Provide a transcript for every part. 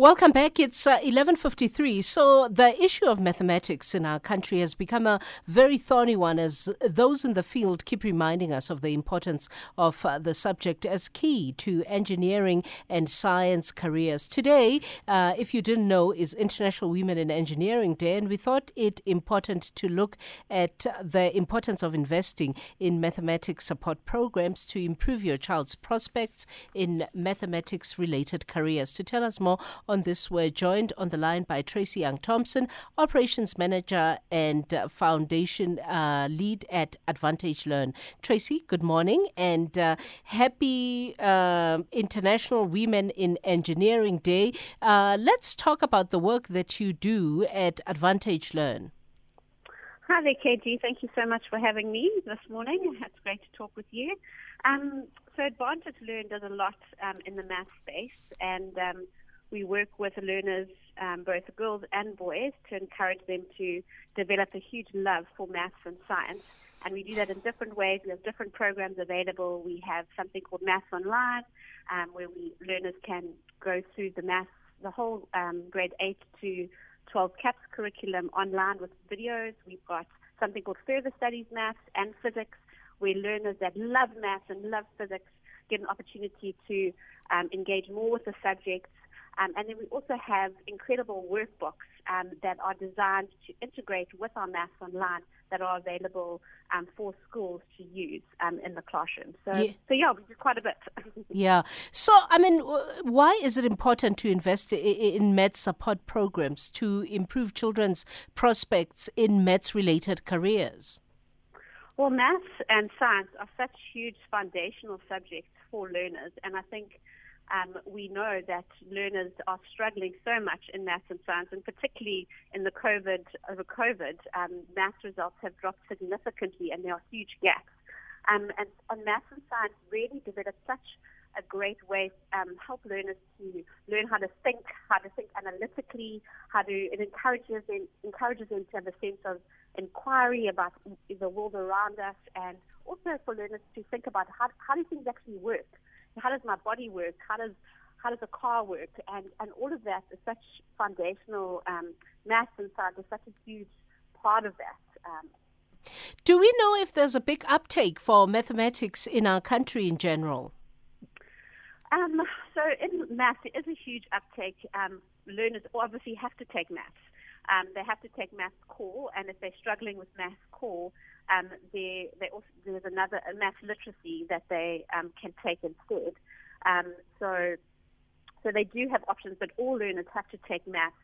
Welcome back. It's uh, 11:53. So the issue of mathematics in our country has become a very thorny one as those in the field keep reminding us of the importance of uh, the subject as key to engineering and science careers. Today, uh, if you didn't know, is International Women in Engineering Day and we thought it important to look at the importance of investing in mathematics support programs to improve your child's prospects in mathematics related careers. To tell us more on this, we're joined on the line by Tracey Young-Thompson, Operations Manager and uh, Foundation uh, Lead at Advantage Learn. Tracey, good morning and uh, happy um, International Women in Engineering Day. Uh, let's talk about the work that you do at Advantage Learn. Hi there, KG. Thank you so much for having me this morning. It's great to talk with you. Um, so Advantage Learn does a lot um, in the math space, and um, we work with learners, um, both girls and boys, to encourage them to develop a huge love for maths and science. And we do that in different ways. We have different programs available. We have something called Maths Online, um, where we learners can go through the maths, the whole um, grade 8 to 12 CAPS curriculum online with videos. We've got something called Further Studies Maths and Physics, where learners that love maths and love physics get an opportunity to um, engage more with the subjects um, and then we also have incredible workbooks um, that are designed to integrate with our Maths Online that are available um, for schools to use um, in the classroom. So, yeah. so yeah, we do quite a bit. yeah. So, I mean, why is it important to invest in maths support programs to improve children's prospects in maths-related careers? Well, maths and science are such huge foundational subjects for learners, and I think um, we know that learners are struggling so much in maths and science, and particularly in the COVID over COVID, um, maths results have dropped significantly, and there are huge gaps. Um, and, and maths and science really develop such a great way um, help learners to learn how to think, how to think analytically, how to it encourages them encourages them to have a sense of inquiry about the world around us, and also for learners to think about how how do things actually work how does my body work? How does how does a car work? And and all of that is such foundational um, maths and science is such a huge part of that. Um, Do we know if there's a big uptake for mathematics in our country in general? Um, so in maths, there is a huge uptake. Um, learners obviously have to take maths. Um, they have to take maths core, and if they're struggling with maths core, um, they, they also, there's another math literacy that they um, can take instead. Um, so, so they do have options, but all learners have to take maths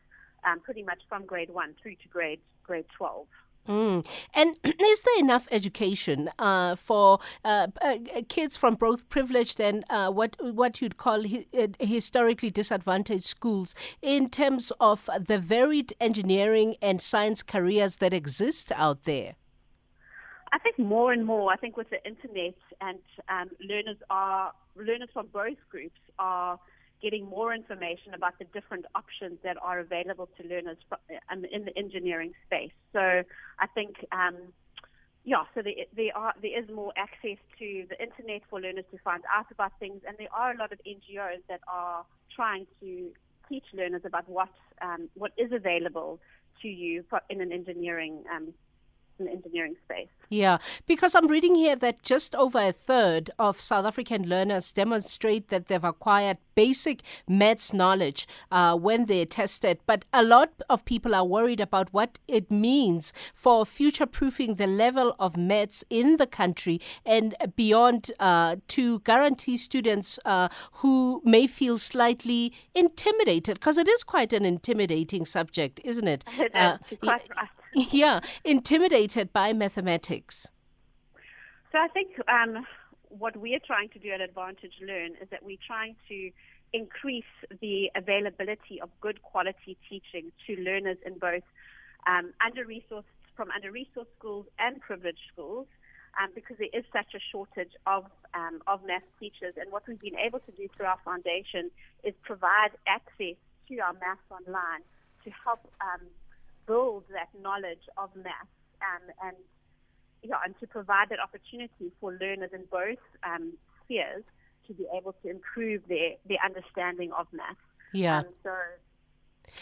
um, pretty much from grade one through to grade grade twelve. Mm. And is there enough education uh, for uh, uh, kids from both privileged and uh, what what you'd call hi- uh, historically disadvantaged schools in terms of the varied engineering and science careers that exist out there? I think more and more. I think with the internet and um, learners are learners from both groups are getting more information about the different options that are available to learners um, in the engineering space. So I think, um, yeah, so there, there, are there is more access to the internet for learners to find out about things, and there are a lot of NGOs that are trying to teach learners about what um, what is available to you in an engineering um, in engineering space. Yeah, because I'm reading here that just over a third of South African learners demonstrate that they've acquired basic maths knowledge uh, when they're tested. But a lot of people are worried about what it means for future proofing the level of maths in the country and beyond uh, to guarantee students uh, who may feel slightly intimidated, because it is quite an intimidating subject, isn't it? Uh, quite right. Yeah, intimidated by mathematics. So I think um, what we're trying to do at Advantage Learn is that we're trying to increase the availability of good quality teaching to learners in both um, under-resourced from under-resourced schools and privileged schools. Um, because there is such a shortage of um, of math teachers, and what we've been able to do through our foundation is provide access to our maths online to help um, build that knowledge of math um, and yeah, and to provide that opportunity for learners in both um, spheres to be able to improve their, their understanding of math. Yeah. Um, so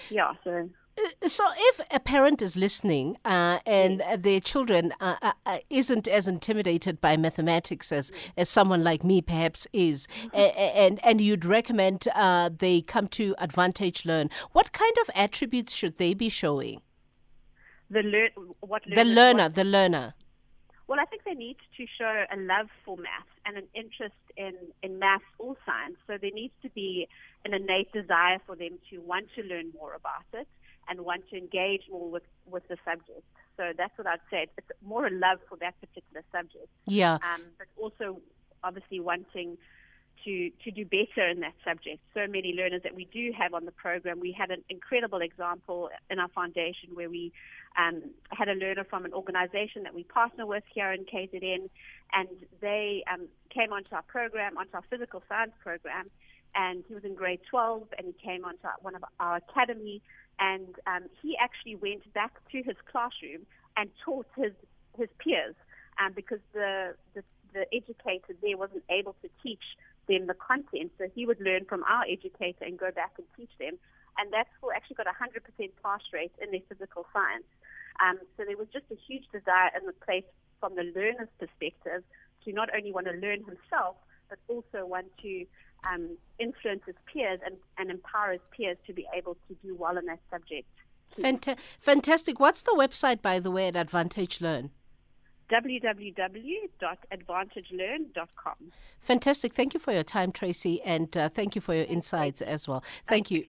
yeah, so uh, so, if a parent is listening uh, and their children uh, uh, uh, isn't as intimidated by mathematics as, as someone like me perhaps is, mm-hmm. and and you'd recommend uh, they come to Advantage Learn, what kind of attributes should they be showing? The lear- what the learner, what? the learner. Well, I think they need to show a love for math and an interest in, in math or science. So there needs to be an innate desire for them to want to learn more about it and want to engage more with, with the subject. So that's what I'd say. It's more a love for that particular subject. Yeah. Um, but also, obviously, wanting to, to do better in that subject. So many learners that we do have on the program. We had an incredible example in our foundation where we um, had a learner from an organization that we partner with here in KZN, and they um, came onto our program, onto our physical science program, and he was in grade 12, and he came onto one of our academy and um, he actually went back to his classroom and taught his his peers um, because the, the the educator there wasn't able to teach them the content, so he would learn from our educator and go back and teach them, and that school actually got a hundred percent pass rate in their physical science. Um, so there was just a huge desire in the place from the learner's perspective to not only want to learn himself, but also want to um, influence his peers and, and empower his peers to be able to do well in that subject. Fanta- fantastic. What's the website, by the way, at Advantage Learn? www.advantagelearn.com. Fantastic. Thank you for your time, Tracey, and uh, thank you for your insights as well. Thank you.